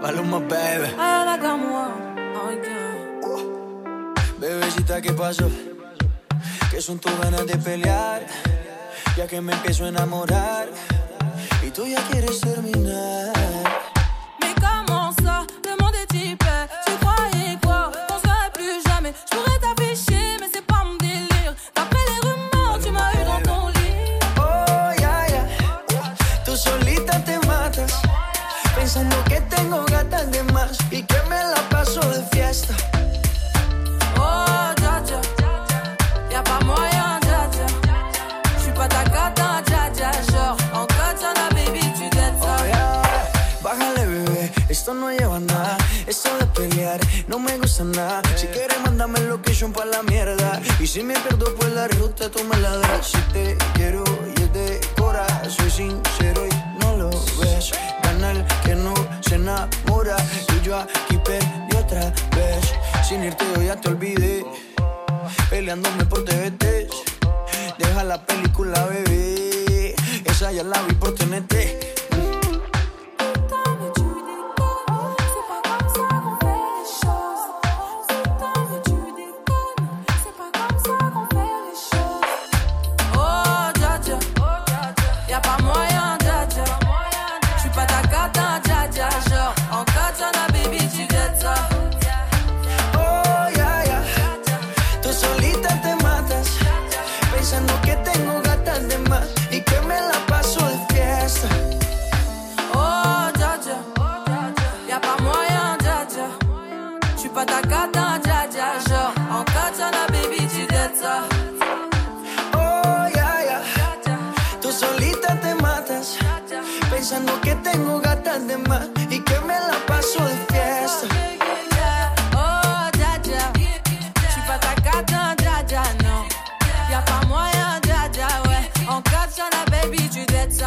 Maluma, baby. moi. Bebecita, ¿qué pasó? Que son tus ganas de pelear. Ya que me empiezo a enamorar. Y tú ya quieres terminar. Mais comment ça, hyper. Tu croyais quoi? Qu'on serait plus jamais. Je pourrais t'afficher, Y que me la paso de fiesta. Oh, dja dja. Y'a pas moyen, dja dja. J'suis pas ta cata, dja dja. Genre, en katana, baby, tu dettes ça. Oh, ya. Bájale, bebé, esto no lleva nada. Esto de pelear no me gusta nada. Si quieres, mándame location pa' la mierda. Y si me pierdo, pues la ruta tú me la das. Si te quiero y es de cora, soy sincero y no lo ves. Gana el que no se enamora. Yo aquí otra vez. Sin irte, yo ya te olvidé. Peleándome por TVT. Deja la película, bebé. Esa ya la vi por TNT. Oh yeah yeah. Tú solita te matas. Pensando que tengo gatas de más Y que me la paso de fiesta. Oh Dja Dja Je suis pas ta carte dans Y'a pas moyen Dja Dja ouais En katana baby tu dettes